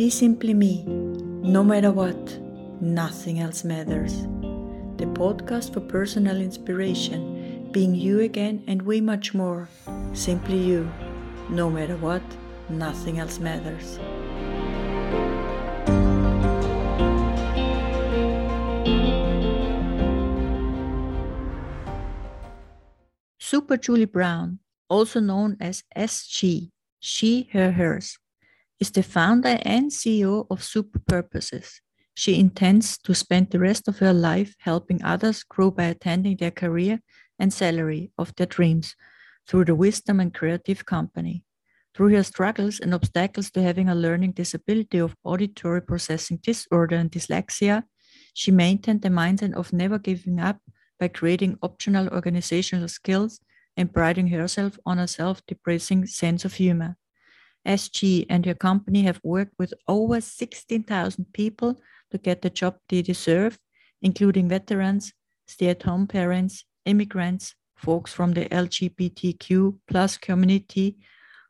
Be simply me, no matter what, nothing else matters. The podcast for personal inspiration, being you again, and way much more. Simply you, no matter what, nothing else matters. Super Julie Brown, also known as SG, she, her, hers, is the founder and CEO of Super Purposes. She intends to spend the rest of her life helping others grow by attending their career and salary of their dreams through the wisdom and creative company. Through her struggles and obstacles to having a learning disability of auditory processing disorder and dyslexia, she maintained the mindset of never giving up by creating optional organizational skills and priding herself on a self depressing sense of humor. SG and her company have worked with over 16,000 people to get the job they deserve, including veterans, stay at home parents, immigrants, folks from the LGBTQ plus community,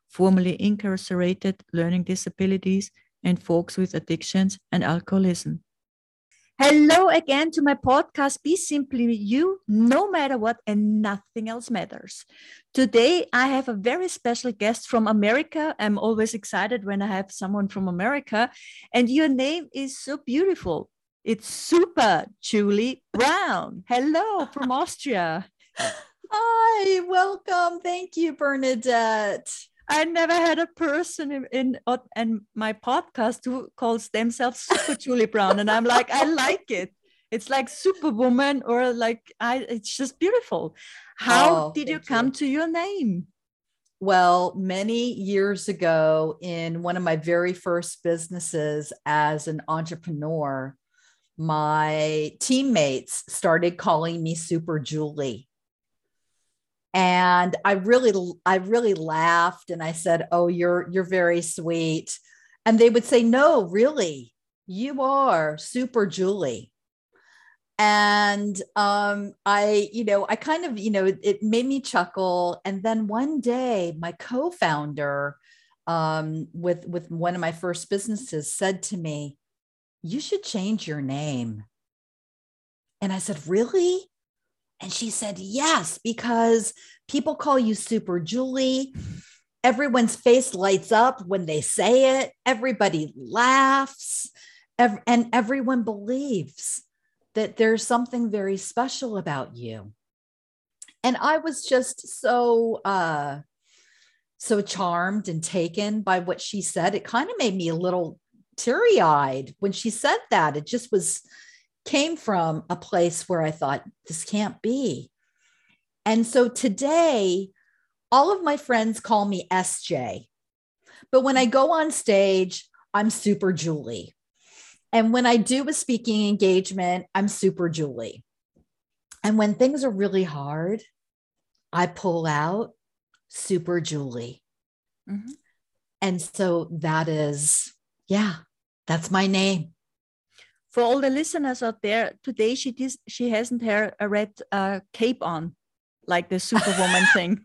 formerly incarcerated, learning disabilities, and folks with addictions and alcoholism. Hello again to my podcast, Be Simply You, no matter what, and nothing else matters. Today, I have a very special guest from America. I'm always excited when I have someone from America, and your name is so beautiful. It's Super Julie Brown. Hello from Austria. Hi, welcome. Thank you, Bernadette. I never had a person in, in, in my podcast who calls themselves Super Julie Brown, and I'm like, I like it. It's like Superwoman, or like I. It's just beautiful. How oh, did you come you. to your name? Well, many years ago, in one of my very first businesses as an entrepreneur, my teammates started calling me Super Julie and i really i really laughed and i said oh you're you're very sweet. And they would say no really you are super julie. And um i you know i kind of you know it, made me chuckle. And then one day my co-founder um with with one of my first businesses said to me you should change your name. And i said really and she said, Yes, because people call you Super Julie. Everyone's face lights up when they say it, everybody laughs, ev- and everyone believes that there's something very special about you. And I was just so, uh, so charmed and taken by what she said. It kind of made me a little teary eyed when she said that. It just was, came from a place where I thought, this can't be. And so today, all of my friends call me SJ. But when I go on stage, I'm Super Julie. And when I do a speaking engagement, I'm Super Julie. And when things are really hard, I pull out Super Julie. Mm-hmm. And so that is, yeah, that's my name for all the listeners out there, today she dis- she hasn't her a red uh, cape on, like the Superwoman thing.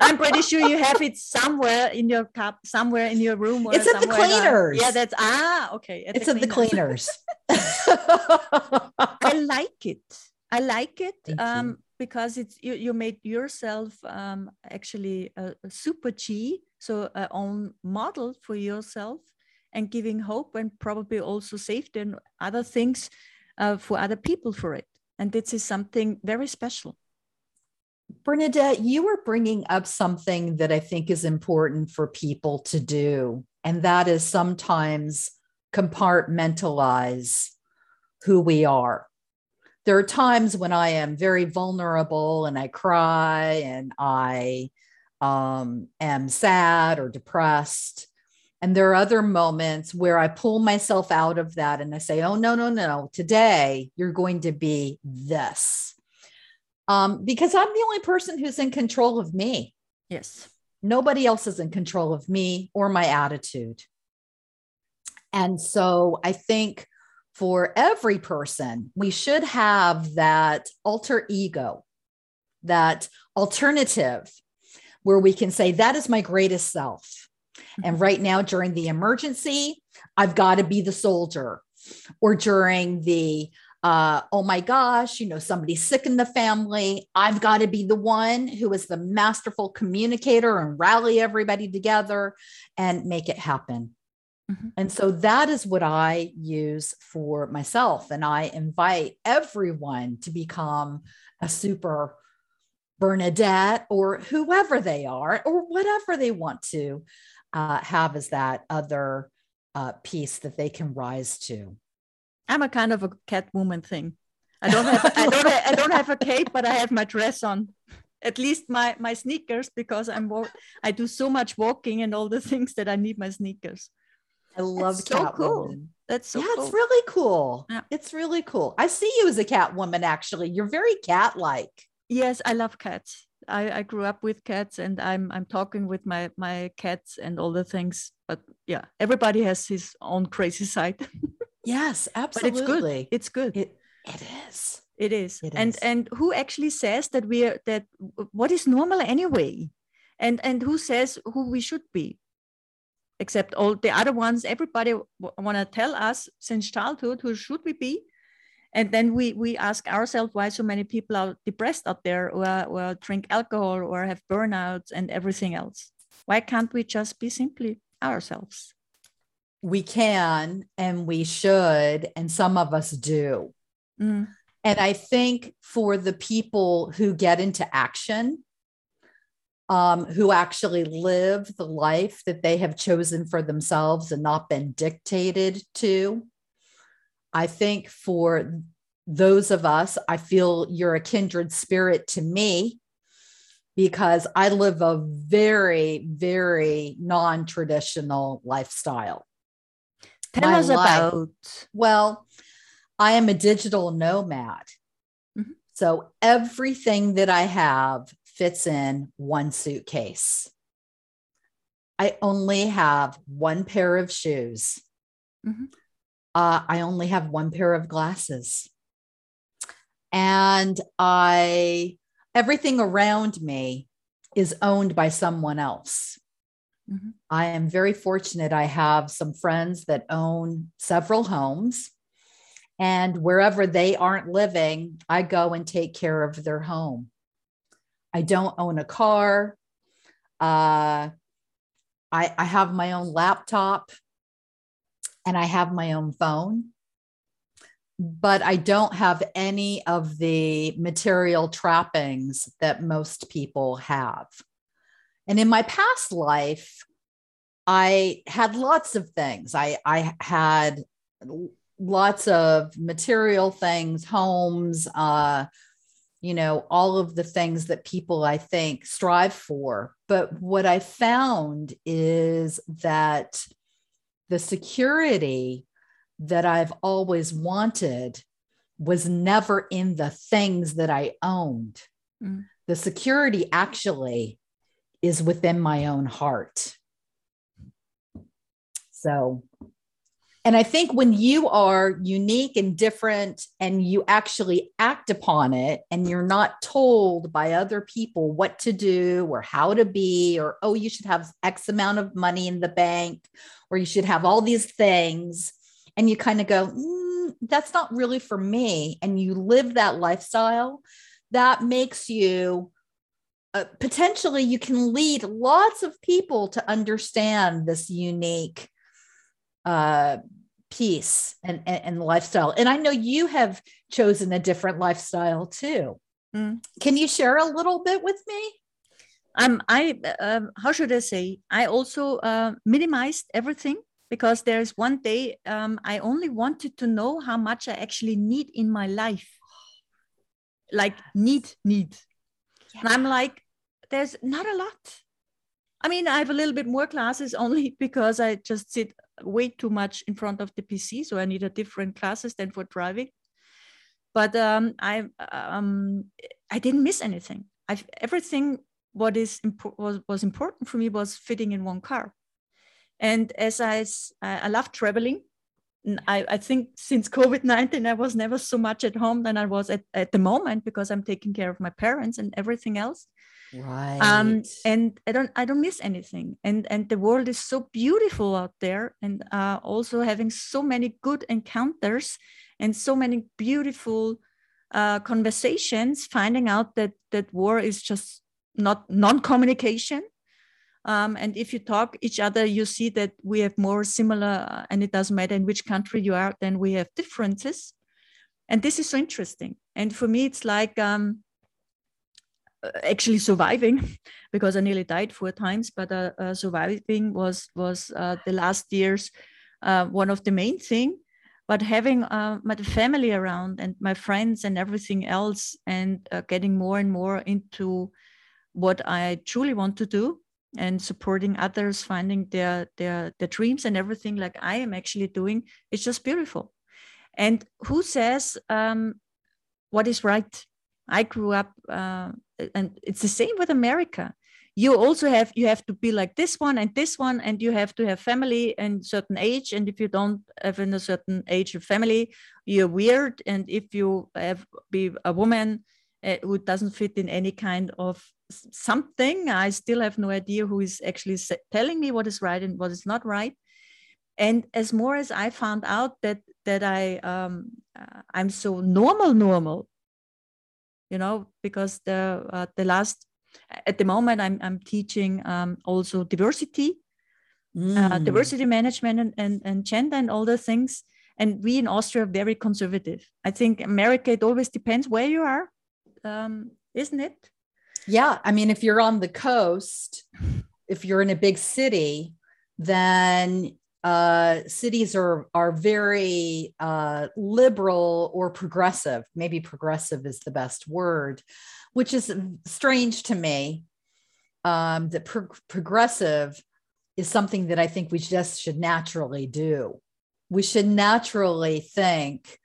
I'm pretty sure you have it somewhere in your cup, somewhere in your room. it's at the cleaners. yeah, that's ah okay. At it's the at the cleaners. I like it. I like it um, because it's you. You made yourself um, actually a, a super G, so a own model for yourself and giving hope and probably also safety and other things uh, for other people for it. And this is something very special. Bernadette, you were bringing up something that I think is important for people to do, and that is sometimes compartmentalize who we are. There are times when I am very vulnerable and I cry and I um, am sad or depressed. And there are other moments where I pull myself out of that and I say, oh, no, no, no, today you're going to be this. Um, because I'm the only person who's in control of me. Yes. Nobody else is in control of me or my attitude. And so I think for every person, we should have that alter ego, that alternative where we can say, that is my greatest self And right now, during the emergency, I've got to be the soldier. Or during the, uh, oh my gosh, you know, somebody's sick in the family. I've got to be the one who is the masterful communicator and rally everybody together and make it happen. Mm-hmm. And so that is what I use for myself. And I invite everyone to become a super Bernadette or whoever they are, or whatever they want to uh, have as that other uh, piece that they can rise to. I'm a kind of a cat woman thing. I don't have I don't have, I don't have a cape, but I have my dress on. At least my my sneakers because I'm I do so much walking and all the things that I need my sneakers. I love That's cat so cool. Woman. That's so yeah, cool. it's really cool. Yeah. It's really cool. I see you as a cat woman. Actually, you're very cat like. Yes, I love cats. I, I grew up with cats, and I'm I'm talking with my my cats and all the things. But yeah, everybody has his own crazy side. yes, absolutely. it's good. It's good. It it is. It is. It and is. and who actually says that we are that what is normal anyway? And and who says who we should be? except all the other ones everybody w- want to tell us since childhood who should we be and then we we ask ourselves why so many people are depressed out there or, or drink alcohol or have burnouts and everything else why can't we just be simply ourselves we can and we should and some of us do mm. and i think for the people who get into action um, who actually live the life that they have chosen for themselves and not been dictated to. I think for those of us, I feel you're a kindred spirit to me because I live a very, very non traditional lifestyle. Tell us about. Well, I am a digital nomad. Mm-hmm. So everything that I have fits in one suitcase. I only have one pair of shoes. Mm-hmm. Uh, I only have one pair of glasses. And I, everything around me is owned by someone else. Mm-hmm. I am very fortunate. I have some friends that own several homes. And wherever they aren't living, I go and take care of their home. I don't own a car. Uh, I, I have my own laptop and I have my own phone, but I don't have any of the material trappings that most people have. And in my past life, I had lots of things. I, I had lots of material things, homes, uh, you know, all of the things that people I think strive for. But what I found is that the security that I've always wanted was never in the things that I owned. Mm. The security actually is within my own heart. So and I think when you are unique and different and you actually act upon it and you're not told by other people what to do or how to be, or, oh, you should have X amount of money in the bank, or you should have all these things, and you kind of go, mm, that's not really for me. And you live that lifestyle, that makes you uh, potentially you can lead lots of people to understand this unique uh, piece and, and, and lifestyle. And I know you have chosen a different lifestyle too. Mm. Can you share a little bit with me? Um, I um, how should I say? I also uh, minimized everything because there's one day um, I only wanted to know how much I actually need in my life, like need need. Yeah. And I'm like, there's not a lot. I mean, I have a little bit more classes only because I just sit way too much in front of the PC, so I need a different classes than for driving. But um, I um, I didn't miss anything. I everything what is impo- was was important for me was fitting in one car. And as I I love traveling, I, I think since COVID 19, I was never so much at home than I was at, at the moment because I'm taking care of my parents and everything else. Right. Um, and I don't I don't miss anything. And and the world is so beautiful out there. And uh, also having so many good encounters and so many beautiful uh, conversations, finding out that that war is just not non-communication um, and if you talk each other, you see that we have more similar, uh, and it doesn't matter in which country you are, then we have differences. And this is so interesting. And for me, it's like um, uh, actually surviving, because I nearly died four times. But uh, uh, surviving was was uh, the last years uh, one of the main thing. But having my family around and my friends and everything else, and getting more and more into what I truly want to do, and supporting others finding their their their dreams and everything like i am actually doing it's just beautiful. And who says um, what is right? I grew up uh, and it's the same with america. You also have you have to be like this one and this one and you have to have family and certain age and if you don't have in a certain age of family you're weird. And if you have be a woman uh, who doesn't fit in any kind of something. I still have no idea who is actually telling me what is right and what is not right. And as more as I found out that that I um, uh, I'm so normal, normal, you know, because the uh, the last at the moment I'm I'm teaching um, also diversity, uh, mm. uh, diversity management and, and and gender and all the things. And we in Austria are very conservative. I think America it always depends where you are, um, isn't it? Yeah. I mean, if you're on the coast, if you're in a big city, then uh, cities are are very uh, liberal or progressive. Maybe progressive is the best word, which is strange to me. Um, that pro- progressive is something that I think we just should naturally do. We should naturally think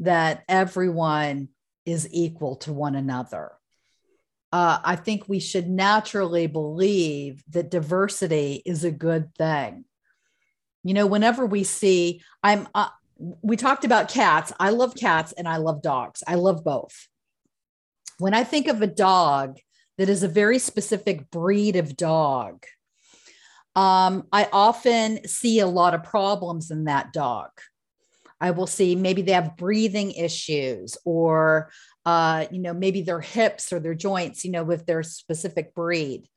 that everyone is equal to one another uh, I think we should naturally believe that diversity is a good thing. You know, whenever we see, I'm, uh, we talked about cats. I love cats and I love dogs. I love both. When I think of a dog that is a very specific breed of dog, um, I often see a lot of problems in that dog. I will see maybe they have breathing issues or uh, you know, maybe their hips or their joints, you know, with their specific breed.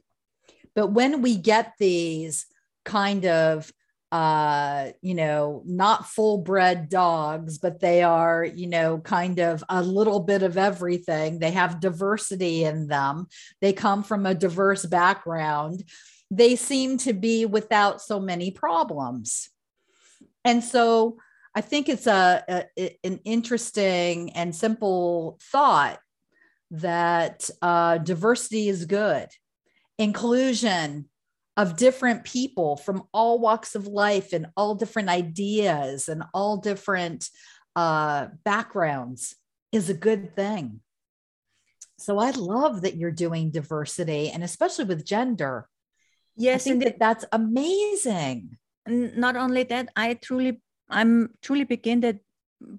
But when we get these kind of, uh, you know, not full bred dogs, but they are, you know, kind of a little bit of everything, they have diversity in them, they come from a diverse background, they seem to be without so many problems. And so, I think it's a, a an interesting and simple thought that uh, diversity is good, inclusion of different people from all walks of life and all different ideas and all different uh, backgrounds is a good thing. So I love that you're doing diversity and especially with gender. Yes, I think that that's amazing. Not only that, I truly I'm truly begin that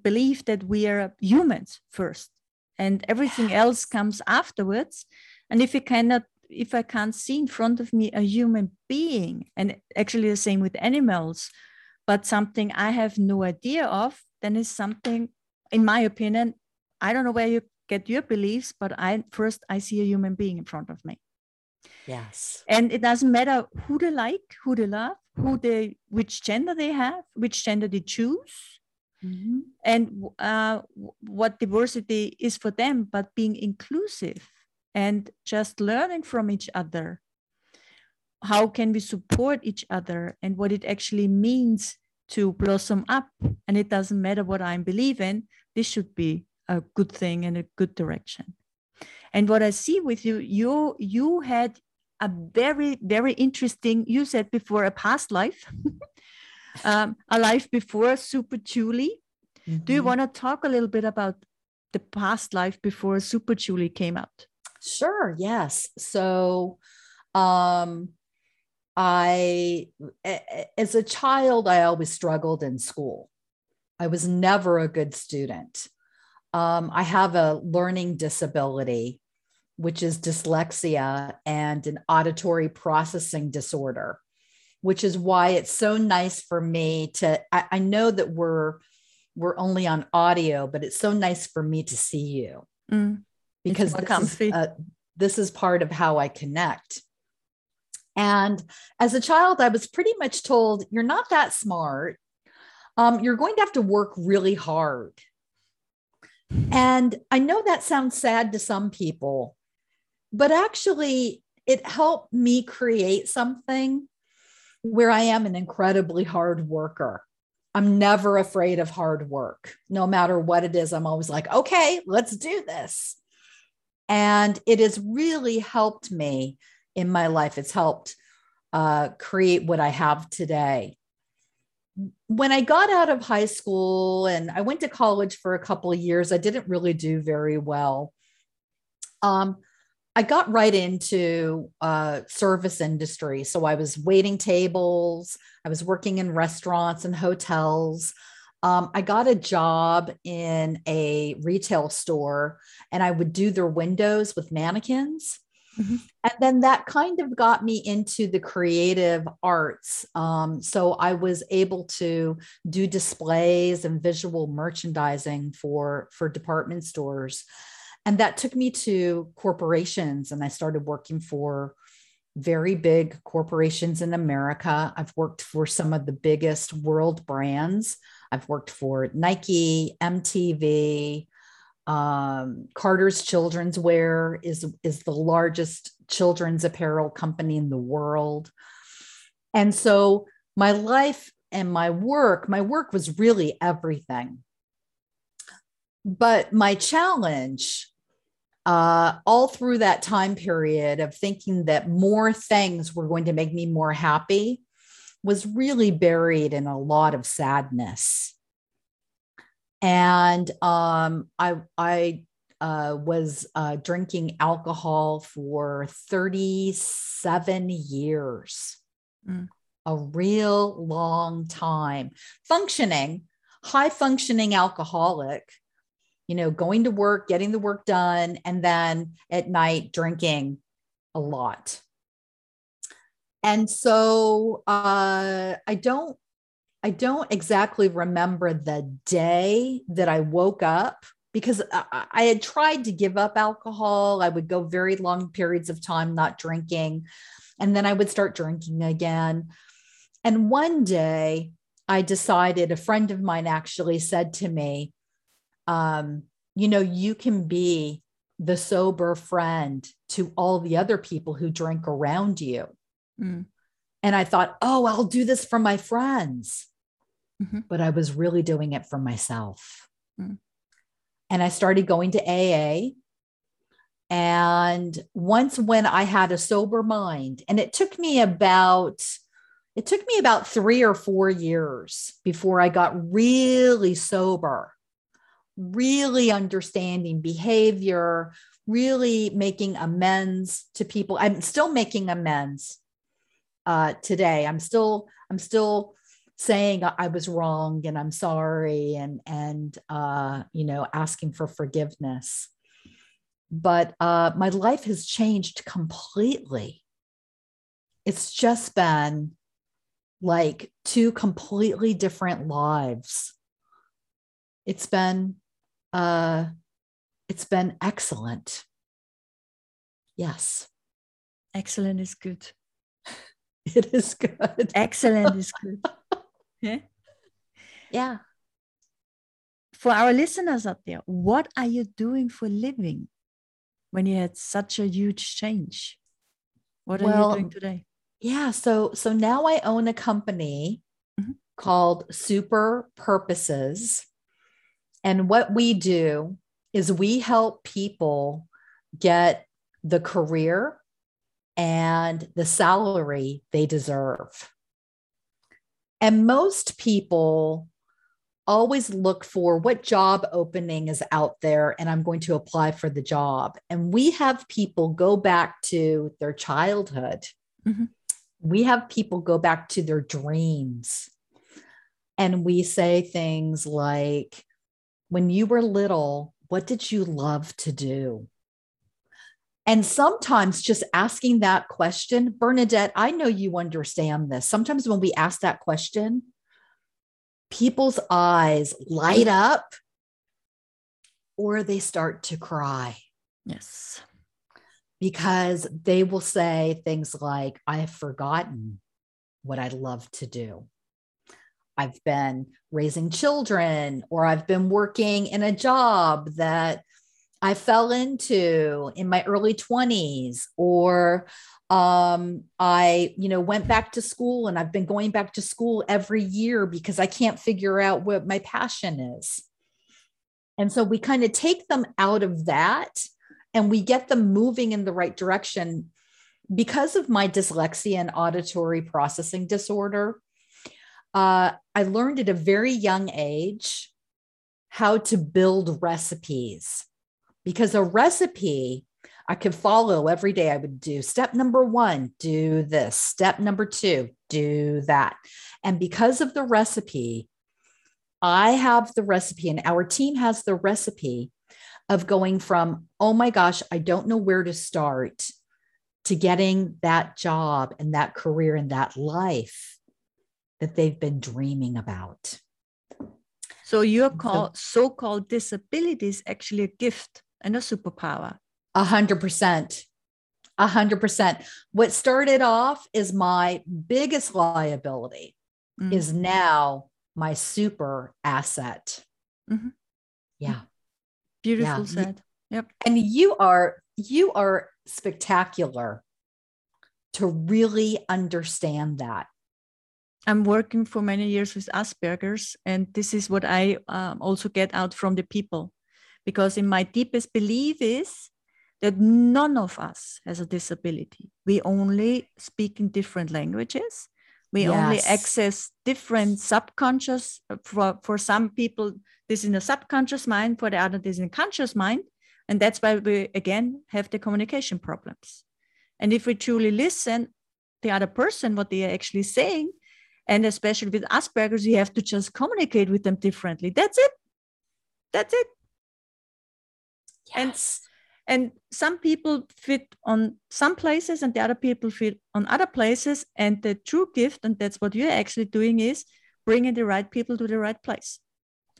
believe that we are humans first and everything else comes afterwards. And if you cannot, if I can't see in front of me a human being, and actually the same with animals, but something I have no idea of, then is something, in my opinion, I don't know where you get your beliefs, but I first I see a human being in front of me. Yes. And it doesn't matter who they like, who they love, who they, which gender they have, which gender they choose, mm-hmm. and uh, what diversity is for them, but being inclusive and just learning from each other. How can we support each other and what it actually means to blossom up? And it doesn't matter what I believe in, this should be a good thing and a good direction. And what I see with you, you you had a very, very interesting, you said before, a past life, um, a life before Super Julie. Mm-hmm. Do you mm-hmm. want to talk a little bit about the past life before Super Julie came out? Sure, yes. So, um, I, as a child, I always struggled in school. I was never a good student. Um, I have a learning disability, which is dyslexia and an auditory processing disorder, which is why it's so nice for me to. I, I know that we're we're only on audio, but it's so nice for me to see you Mm. because this is, uh, this is part of how I connect. And as a child, I was pretty much told, you're not that smart. Um, you're going to have to work really hard. And I know that sounds sad to some people, but actually, it helped me create something where I am an incredibly hard worker. I'm never afraid of hard work. No matter what it is, I'm always like, okay, let's do this. And it has really helped me in my life. It's helped uh, create what I have today. When I got out of high school and I went to college for a couple of years, I didn't really do very well. Um, I got right into uh, service industry. So I was waiting tables. I was working in restaurants and hotels. Um, I got a job in a retail store and I would do their windows with mannequins. Mhm. And then that kind of got me into the creative arts. Um, so I was able to do displays and visual merchandising for, for department stores. And that took me to corporations, and I started working for very big corporations in America. I've worked for some of the biggest world brands. I've worked for Nike, MTV, um, Carter's Children's Wear is, is the largest children's apparel company in the world. And so my life and my work, my work was really everything. But my challenge uh, all through that time period of thinking that more things were going to make me more happy was really buried in a lot of sadness. And um, I, I uh, was uh, drinking alcohol for 37 years, Mm. a real long time, functioning, high functioning alcoholic, you know, going to work, getting the work done, and then at night drinking a lot. And so uh, I don't I don't exactly remember the day that I woke up because I, I had tried to give up alcohol. I would go very long periods of time not drinking, and then I would start drinking again. And one day I decided, a friend of mine actually said to me, um, You know, you can be the sober friend to all the other people who drink around you. Mm. And I thought, oh, I'll do this for my friends. Mhm. But I was really doing it for myself. Mm. And I started going to AA. And once when I had a sober mind, and it took me about, it took me about three or four years before I got really sober, really understanding behavior, really making amends to people. I'm still making amends uh, today. I'm still I'm still saying I was wrong and I'm sorry and and uh, you know asking for forgiveness. But uh, my life has changed completely. It's just been like two completely different lives. It's been uh, it's been excellent. Yes, Excellent is good. it is good. Excellent is good. Yeah. Yeah. For our listeners out there, what are you doing for a living when you had such a huge change? What are Well, you doing today? Yeah. So so now I own a company Mhm. called Super Purposes. And what we do is we help people get the career and the salary they deserve. And most people always look for what job opening is out there and I'm going to apply for the job. And we have people go back to their childhood. Mhm. We have people go back to their dreams. And we say things like, when you were little, what did you love to do? And sometimes just asking that question, Bernadette, I know you understand this. Sometimes when we ask that question, people's eyes light up or they start to cry. Yes. Because they will say things like, I have forgotten what I love to do. I've been raising children, or I've been working in a job that I fell into in my early 20s, or um, I, you know, went back to school and I've been going back to school every year because I can't figure out what my passion is. And so we kind of take them out of that and we get them moving in the right direction. Because of my dyslexia and auditory processing disorder, uh, I learned at a very young age how to build recipes because a recipe I could follow every day. I would do step number one, do this, step number two, do that. And because of the recipe, I have the recipe, and our team has the recipe of going from, oh my gosh, I don't know where to start, to getting that job and that career and that life that they've been dreaming about. So your call, so-called disability is actually a gift and a superpower. A hundred percent. A hundred percent. What started off as my biggest liability mm-hmm. is now my super asset. Mm-hmm. Yeah. Beautiful yeah. said. Yep. And you are you are spectacular to really understand that. I'm working for many years with Asperger's, and this is what I um, also get out from the people, because in my deepest belief is that none of us has a disability. We only speak in different languages. We yes. only access different subconscious. Uh, for, for some people, this is in a subconscious mind. For the other, this is in conscious mind. And that's why we, again, have the communication problems. And if we truly listen, the other person, what they are actually saying, and especially with Asperger's, you have to just communicate with them differently. That's it. That's it. Yes. And and some people fit on some places and the other people fit on other places. And the true gift, and that's what you're actually doing, is bringing the right people to the right place.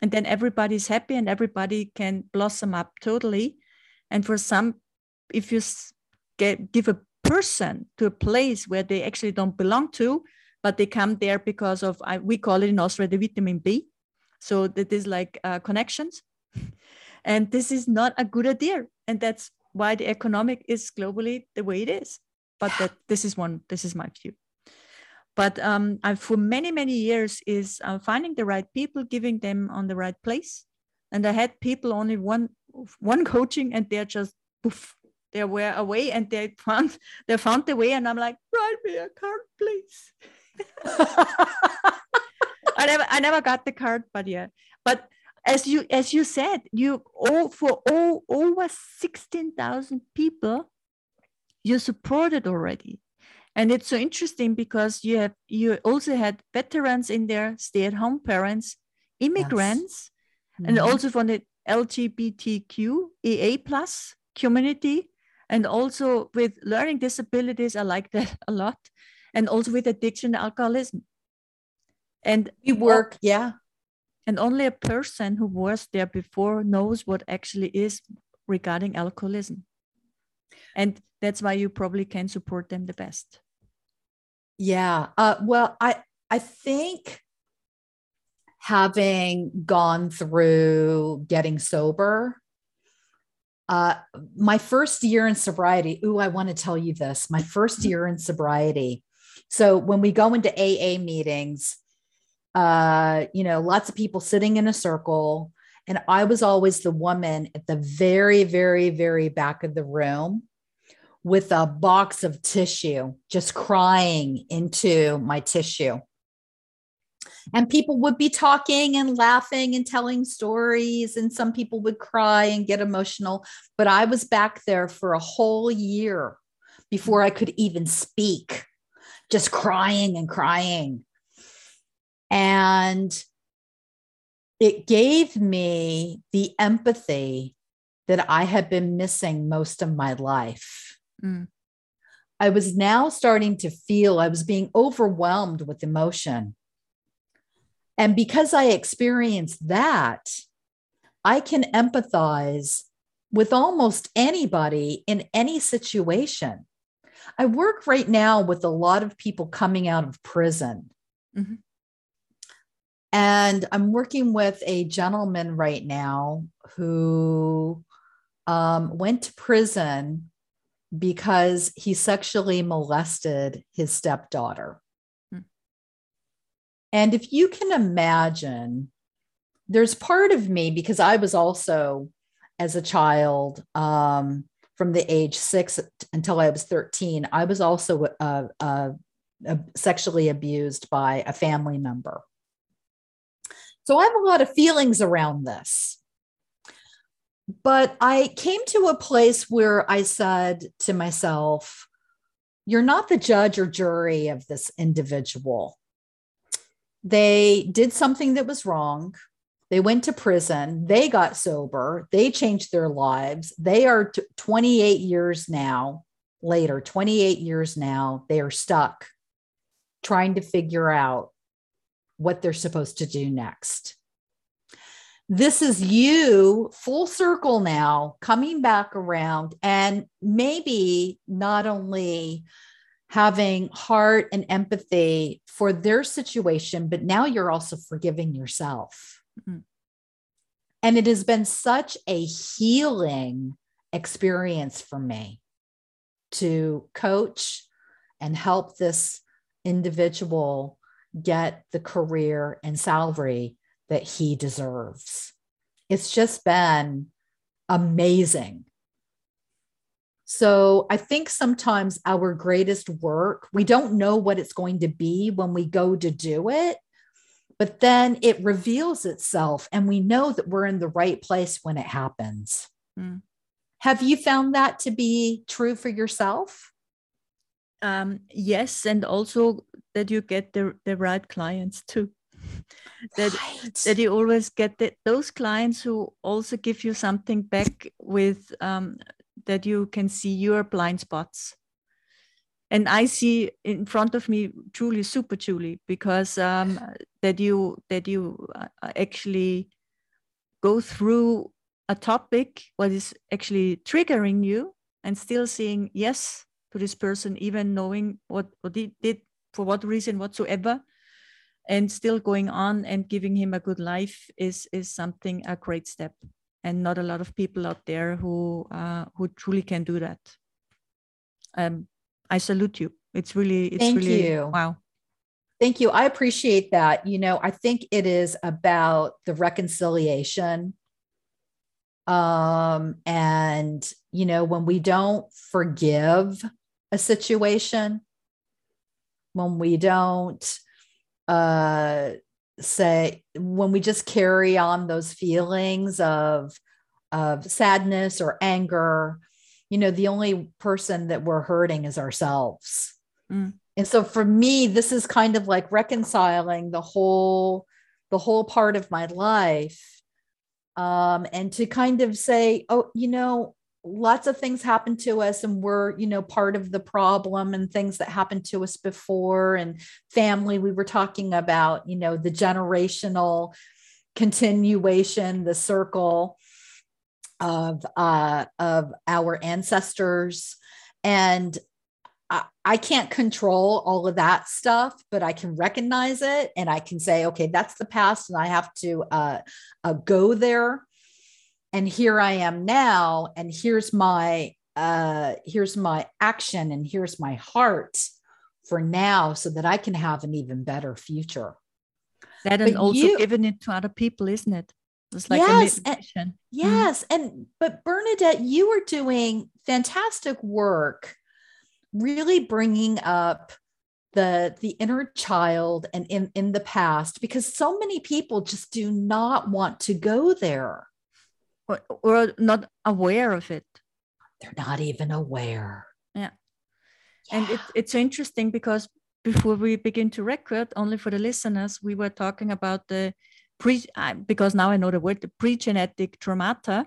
And then everybody's happy and everybody can blossom up totally. And for some, if you get, give a person to a place where they actually don't belong to, but they come there because of I, we call it in Austria the vitamin B. So that is like uh, connections, and this is not a good idea, and that's why the economic is globally the way it is. But that this is one. This is my view. But um, I, for many many years is uh, finding the right people, giving them on the right place, and I had people only one one coaching, and they're just poof, they were away, and they found they found the way, and I'm like, write me a card, please. I never I never got the card, but yeah. But as you as you said, you all for all over 16,000 people you supported already. And it's so interesting because you have you also had veterans in there, stay-at-home parents, immigrants, yes. and mm-hmm. also from the LGBTQ EA plus community, and also with learning disabilities. I like that a lot and also with addiction and alcoholism. And we work, yeah. And only a person who was there before knows what actually is regarding alcoholism. And that's why you probably can support them the best. Yeah. Uh, well, I I think having gone through getting sober, uh, my first year in sobriety. Ooh, I want to tell you this. My first year in sobriety, so when we go into AA meetings, uh, you know, lots of people sitting in a circle. And I was always the woman at the very, very, very back of the room with a box of tissue, just crying into my tissue. And people would be talking and laughing and telling stories, and some people would cry and get emotional. But I was back there for a whole year before I could even speak just crying and crying. And it gave me the empathy that I had been missing most of my life. Mm. I was now starting to feel I was being overwhelmed with emotion. And because I experienced that, I can empathize with almost anybody in any situation. I work right now with a lot of people coming out of prison. Mhm. And I'm working with a gentleman right now who um, went to prison because he sexually molested his stepdaughter. Hmm. And if you can imagine, there's part of me because I was also, as a child, um, from the age six until I was 13, I was also uh, uh, uh, sexually abused by a family member. So I have a lot of feelings around this. But I came to a place where I said to myself, You're not the judge or jury of this individual. They did something that was wrong. They went to prison. They got sober. They changed their lives. They are t- 28 years now later, 28 years now. They are stuck trying to figure out what they're supposed to do next. This is you full circle now, coming back around, and maybe not only having heart and empathy for their situation, but now you're also forgiving yourself. Mhm. And it has been such a healing experience for me to coach and help this individual get the career and salary that he deserves. It's just been amazing. So I think sometimes our greatest work, we don't know what it's going to be when we go to do it, but then it reveals itself and we know that we're in the right place when it happens. Mm. Have you found that to be true for yourself? Um, yes, and also that you get the, the right clients too. that Right. that you always get the, those clients who also give you something back with um, that you can see your blind spots. And I see in front of me truly super Julie, because um, that you that you uh, actually go through a topic what is actually triggering you and still saying yes to this person, even knowing what what he did for what reason whatsoever and still going on and giving him a good life is is something a great step. And not a lot of people out there who uh, who truly can do that. Um i salute you it's really it's Thank really you. wow Thank you. I appreciate that. You know, I think it is about the reconciliation. Um, and, you know, when we don't forgive a situation, when we don't uh, say, when we just carry on those feelings of, of sadness or anger, you know, the only person that we're hurting is ourselves. Mm. And so for me, this is kind of like reconciling the whole, the whole part of my life. Um, and to kind of say, oh, you know, lots of things happen to us and we're, you know, part of the problem and things that happened to us before and family. We were talking about, you know, the generational continuation, the circle of uh of our ancestors. And I, I can't control all of that stuff but i can recognize it and i can say okay that's the past and i have to uh, uh go there. And here i am now and here's my uh here's my action and here's my heart for now so that i can have an even better future. That and also you- giving it to other people isn't it it's like Yes, and- mission. Mm. Yes. And, but Bernadette, you were doing fantastic work, really bringing up the the inner child and in in the past because so many people just do not want to go there. Or, or not aware of it. They're not even aware. Yeah. and it, it's interesting because before we begin to record only for the listeners we were talking about the pre because now I know the word the pre-genetic traumata.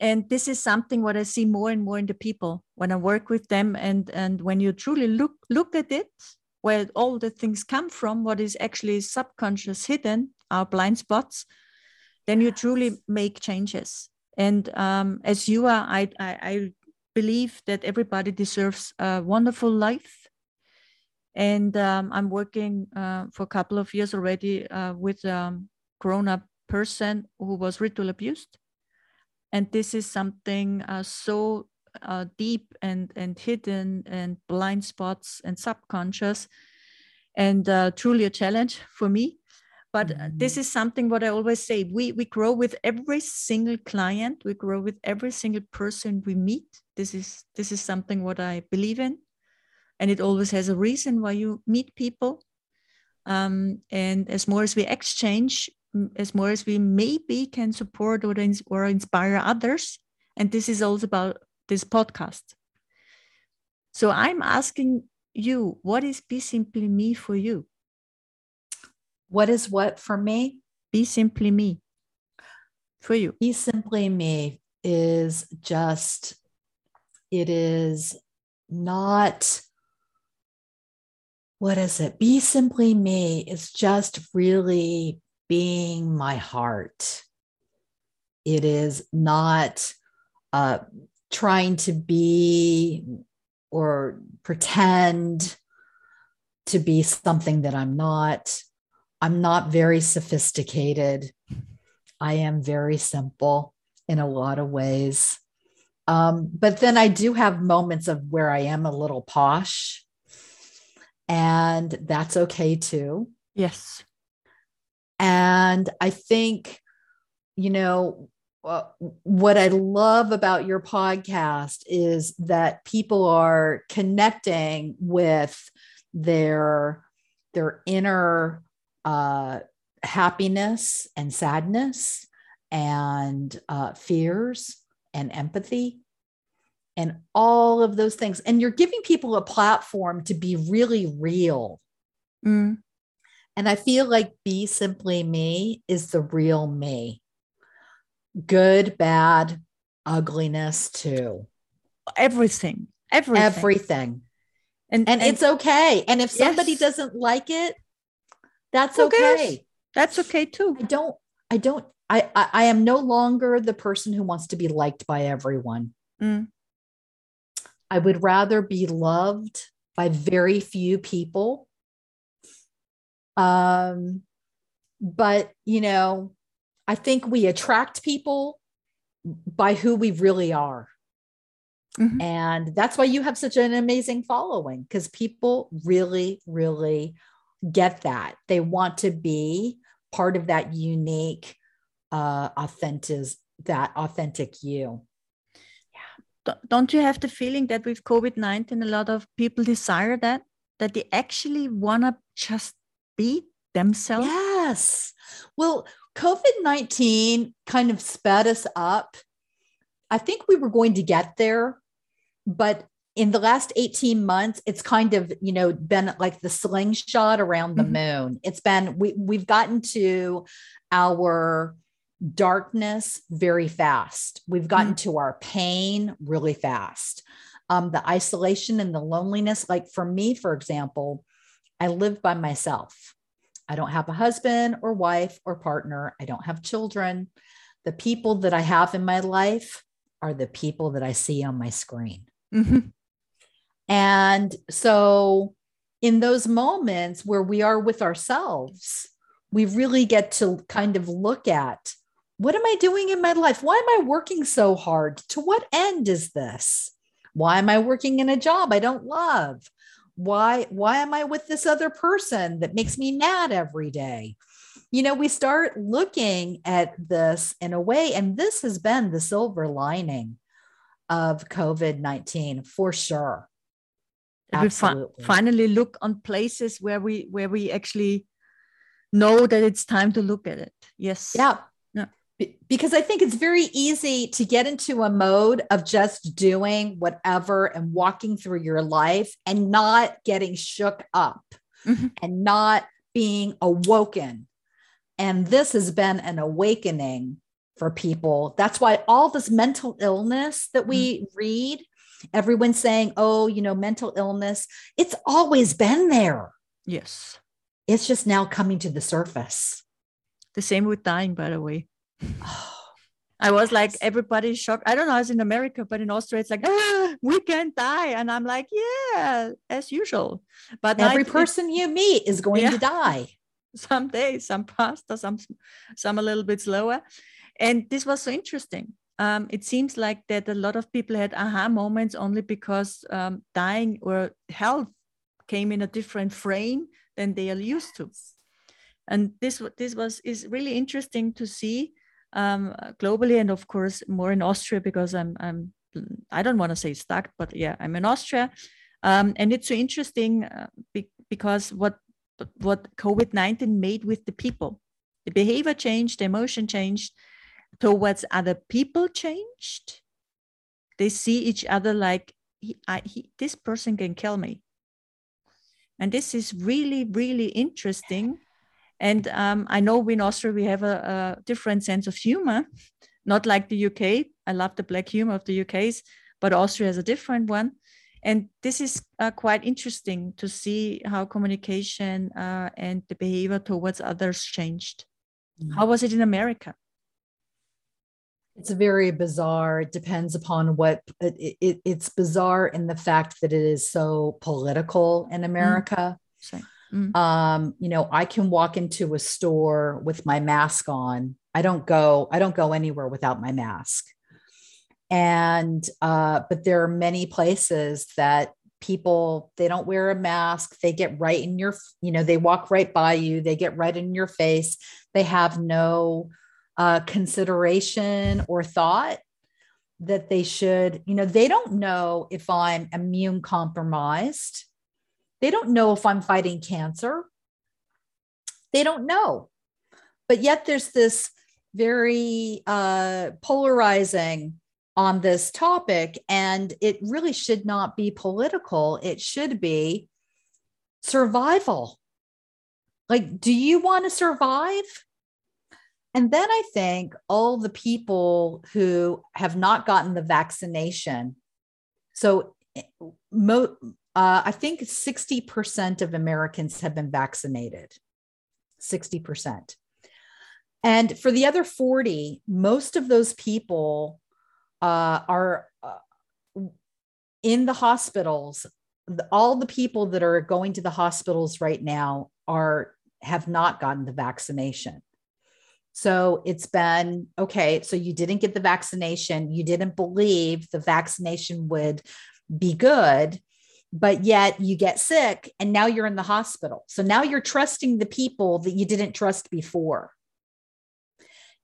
And this is something what I see more and more in the people when I work with them. And and when you truly look look at it, where all the things come from, what is actually subconscious hidden, our blind spots, then you truly make changes. And um, as you are, I, I, I believe that everybody deserves a wonderful life. And um, I'm working uh, for a couple of years already uh, with um, grown up person who was ritual abused. And this is something uh, so uh, deep and and hidden and blind spots and subconscious and uh, truly a challenge for me but mm-hmm. this is something what i always say we we grow with every single client we grow with every single person we meet this is this is something what i believe in and it always has a reason why you meet people um, and as more as we exchange as more as we maybe can support or, or inspire others and this is also about this podcast. So I'm asking you, what is Be Simply Me for you? What is what for me? Be Simply Me for you. Be Simply Me is just, it is not, what is it? Be Simply Me is just really being my heart. It is not uh, trying to be or pretend to be something that I'm not. I'm not very sophisticated. I am very simple in a lot of ways. Um, but then I do have moments of where I am a little posh, and that's okay too. Yes. And I think, you know, uh, what I love about your podcast is that people are connecting with their their inner uh, happiness and sadness and uh, fears and empathy and all of those things. And you're giving people a platform to be really real. Mm. And I feel like Be Simply Me is the real me good, bad, ugliness too. Everything. Everything. Everything. And, and, and it's okay. And if somebody yes. doesn't like it, that's Who okay. Cares? That's okay too. I don't, I don't, I, I, I, am no longer the person who wants to be liked by everyone. Mm. I would rather be loved by very few people. Um, but you know, I think we attract people by who we really are. Mm-hmm. And that's why you have such an amazing following because people really, really get that. They want to be part of that unique, uh, authentic, that authentic you. Yeah. Don't you have the feeling that with COVID 19, a lot of people desire that, that they actually want to just be themselves? Yes. Well, COVID 19 kind of sped us up. I think we were going to get there, but in the last 18 months it's kind of you know been like the slingshot around the mm-hmm. moon it's been we, we've gotten to our darkness very fast we've gotten mm-hmm. to our pain really fast um, the isolation and the loneliness like for me for example i live by myself I don't have a husband or wife or partner. I don't have children. The people that I have in my life are the people that I see on my screen. Mm-hmm. And so, in those moments where we are with ourselves, we really get to kind of look at what am I doing in my life? Why am I working so hard? To what end is this? Why am I working in a job I don't love? Why why am i with this other person that makes me mad every day? You know we start looking at this in a way and this has been the silver lining of covid-19 for sure. Absolutely. we fi- finally look on places where we where we actually know that it's time to look at it. Yes. Yeah because I think it's very easy to get into a mode of just doing whatever and walking through your life and not getting shook up mm-hmm. and not being awoken And this has been an awakening for people. That's why all this mental illness that we mm. read, everyone's saying, oh, you know, mental illness, it's always been there. Yes. It's just now coming to the surface. The same with dying, by the way. I was like, everybody's shocked. I don't know, I was in America, but in Austria, it's like, ah, we can't die. And I'm like, yeah, as usual. But every person you meet is going yeah. to die. Some days, some faster, some some a little bit slower. And this was so interesting. Um, it seems like that a lot of people had aha moments only because um, dying or health came in a different frame than they are used to. And this this was is really interesting to see um, globally, and of course more in Austria because I'm I'm I don't want to say stuck, but yeah, I'm in Austria, um, and it's so interesting uh, be, because what what COVID nineteen made with the people, the behavior changed, the emotion changed, towards other people changed. They see each other like he, I, he, this person can kill me. And this is really, really interesting. And um, I know in Austria we have a, a, different sense of humor, not like the UK. I love the black humor of the UK's, but Austria has a different one. And this is uh, quite interesting to see how communication uh, and the behavior towards others changed. Mm-hmm. How was it in America? It's very bizarre. It depends upon what it, it, it's bizarre in the fact that it is so political in mm. America. Mm. Mm. Um, you know, I can walk into a store with my mask on. I don't go, I don't go anywhere without my mask. And uh, but there are many places that people they don't wear a mask they get right in your you know they walk right by you they get right in your face they have no uh, consideration or thought that they should, you know, they don't know if I'm immune compromised. They don't know if I'm fighting cancer. They don't know. But yet there's this very uh, polarizing on this topic, and it really should not be political. It should be survival. Like, do you want to survive? And then I think all the people who have not gotten the vaccination. So, mo- uh, I think 60% of Americans have been vaccinated. 60%. And for the other 40, most of those people uh, are uh, in the hospitals. All the people that are going to the hospitals right now are have not gotten the vaccination. So it's been okay. So you didn't get the vaccination. You didn't believe the vaccination would be good, but yet you get sick and now you're in the hospital. So now you're trusting the people that you didn't trust before.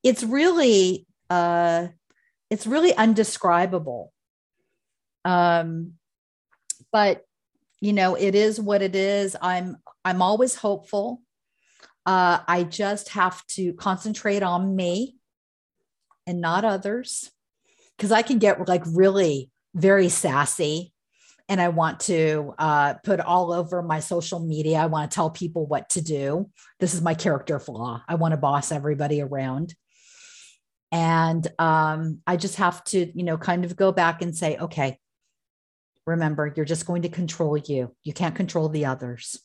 It's really, uh, it's really undescribable. Um, but you know, it is what it is. I'm, I'm always hopeful. Uh, I just have to concentrate on me and not others because I can get like really very sassy and I want to uh, put all over my social media. I want to tell people what to do. This is my character flaw. I want to boss everybody around. And um, I just have to, you know, kind of go back and say, okay, remember, you're just going to control you. You can't control the others.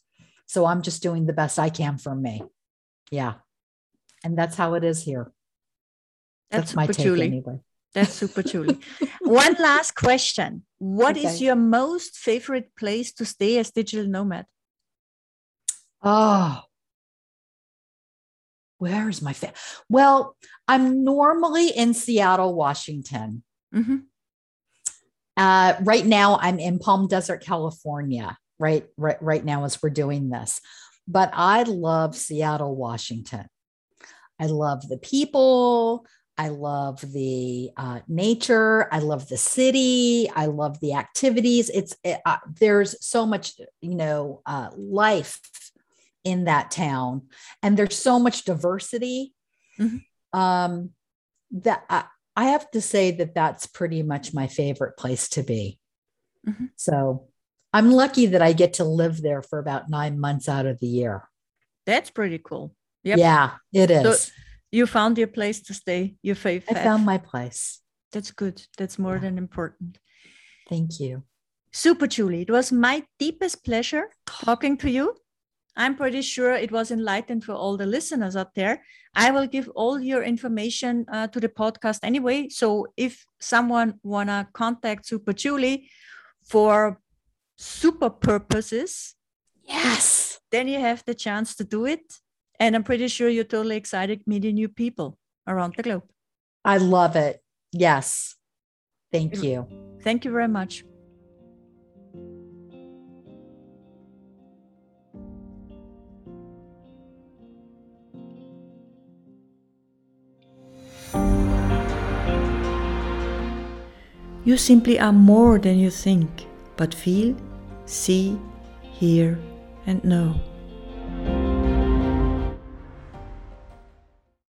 So I'm just doing the best I can for me. Yeah. And that's how it is here. That's, that's my take Julie. anyway. That's super Julie. One last question. What okay. is your most favorite place to stay as digital nomad? Oh, where is my fa- well i'm normally in seattle washington mm-hmm. uh, right now i'm in palm desert california right right right now as we're doing this but I love Seattle, Washington. I love the people. I love the uh, nature. I love the city. I love the activities. It's it, uh, there's so much, you know, uh, life in that town, and there's so much diversity. Mm-hmm. Um, that I, I have to say that that's pretty much my favorite place to be. Mm-hmm. So I'm lucky that I get to live there for about nine months out of the year. That's pretty cool. Yep. Yeah, it is. You found your place to stay. Your faith. I found my place. That's good. That's more Yeah. than important. Thank you. Super, Julie. It was my deepest pleasure talking to you. I'm pretty sure it was enlightened for all the listeners out there. I will give all your information uh, to the podcast anyway. So if someone wanna contact Super Julie for super purposes, Yes. then you have the chance to do it. And I'm pretty sure you're totally excited meeting new people around the globe. I love it. Yes. Thank you. Thank you very much. You simply are more than you think, but feel, see, hear, and know.